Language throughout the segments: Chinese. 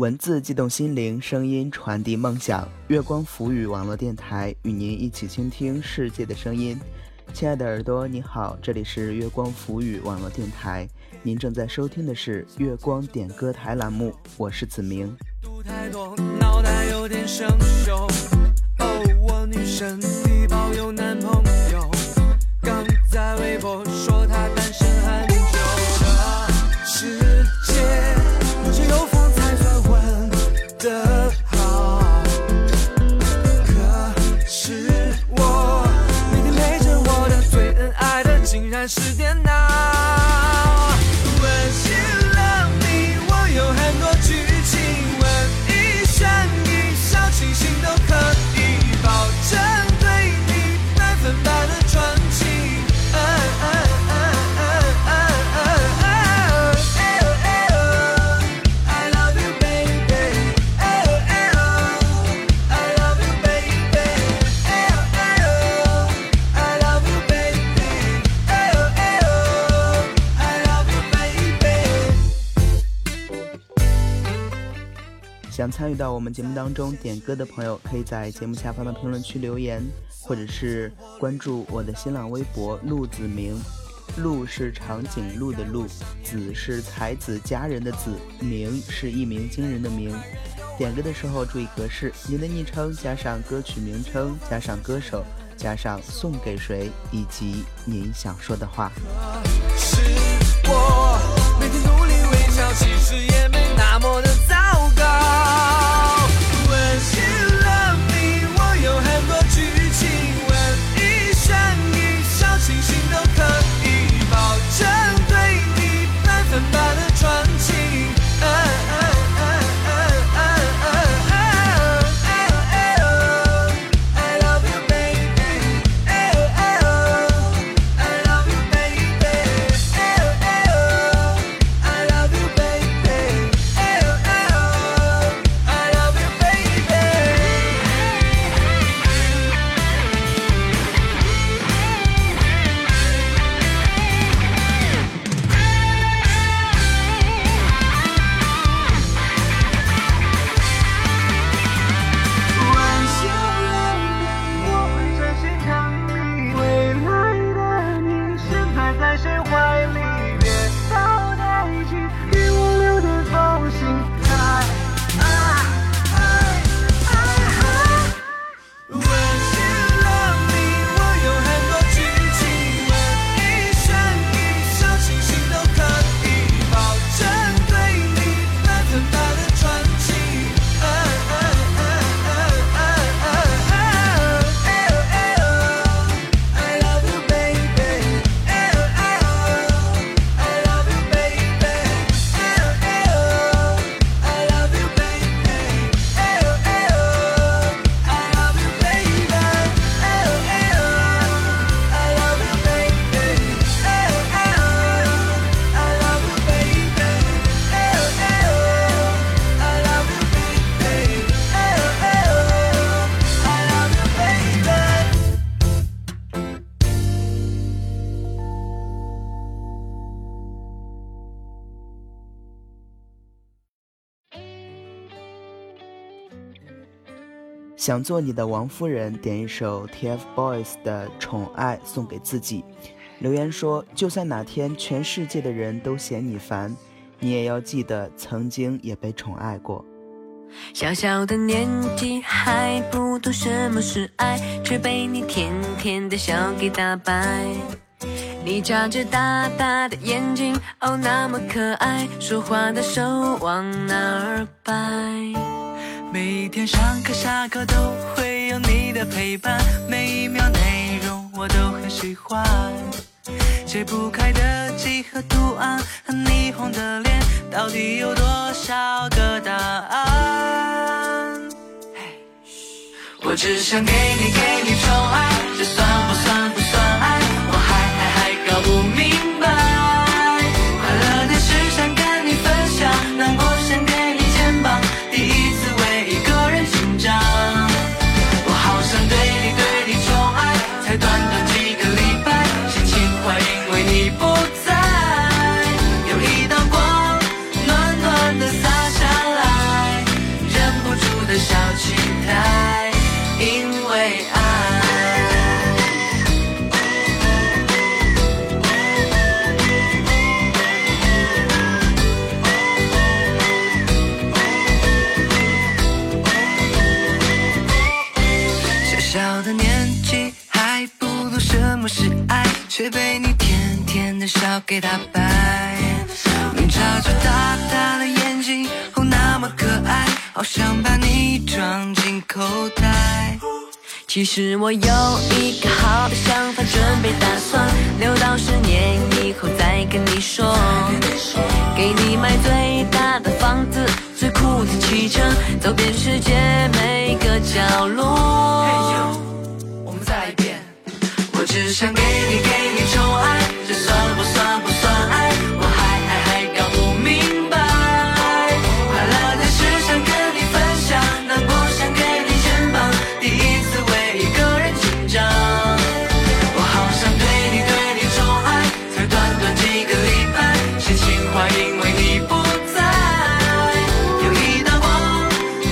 文字激动心灵，声音传递梦想。月光浮语网络电台与您一起倾听世界的声音。亲爱的耳朵，你好，这里是月光浮语网络电台，您正在收听的是月光点歌台栏目，我是子明。脑袋有点生锈。哦，我女神参与到我们节目当中点歌的朋友，可以在节目下方的评论区留言，或者是关注我的新浪微博“陆子明”。陆是长颈鹿的鹿，子是才子佳人的子，明是一鸣惊人的鸣。点歌的时候注意格式，您的昵称加上歌曲名称，加上歌手，加上送给谁，以及您想说的话。是我每天努力微笑，其实也没那么的想做你的王夫人，点一首 TFBOYS 的《宠爱》送给自己。留言说，就算哪天全世界的人都嫌你烦，你也要记得曾经也被宠爱过。小小的年纪还不懂什么是爱，却被你甜甜的笑给打败。你眨着大大的眼睛，哦，那么可爱，说话的手往哪儿摆？每天上课下课都会有你的陪伴，每一秒内容我都很喜欢。解不开的几何图案和霓虹的脸，到底有多少个答案？我只想给你给你宠爱，这算不算不算爱？我还还还搞不明笑给他摆。你眨着大大的眼睛，哦那么可爱，好想把你装进口袋。其实我有一个好的想法，准备打算留到十年以后再跟你说。给你买最大的房子，最酷的汽车，走遍世界每个角落。因为你不在。有一道光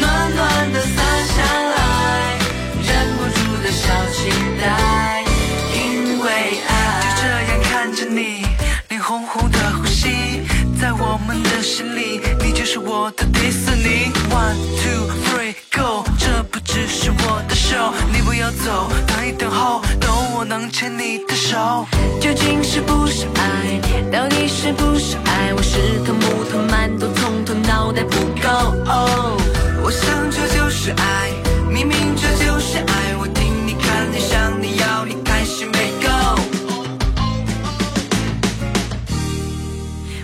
暖暖的洒下来，忍不住的小期待，因为爱。就这样看着你，脸红红的呼吸，在我们的心里，你就是我的迪士尼。One two 你不要走，等一等候，等我能牵你的手。究竟是不是爱？到底是不是爱？我是头木头馒头，从头脑袋不够。我想这就是爱，明明这就是爱。我听你看你想你要你开心没够。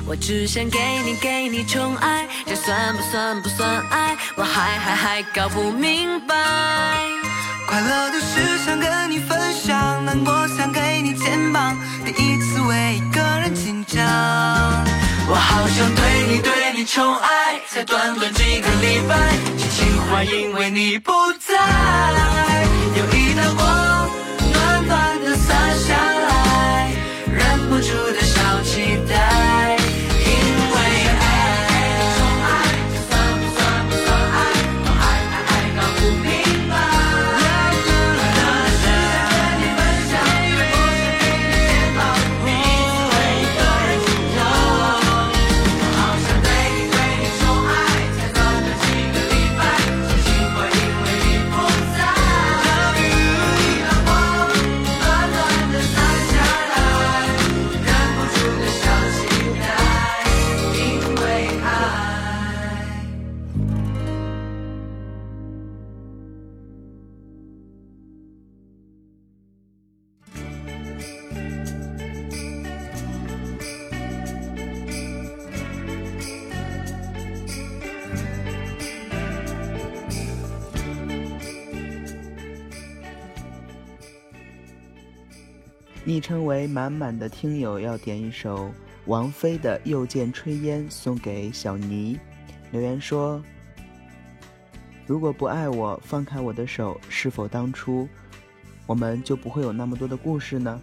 我只想给你给你宠爱，这算不算不算爱？我还还还搞不明白。快乐的事想跟你分享，难过想给你肩膀，第一次为一个人紧张。我好想对你对你宠爱，才短短几个礼拜，心情话因为你不在。昵称为满满的听友要点一首王菲的《又见炊烟》送给小尼，留言说：“如果不爱我，放开我的手，是否当初我们就不会有那么多的故事呢？”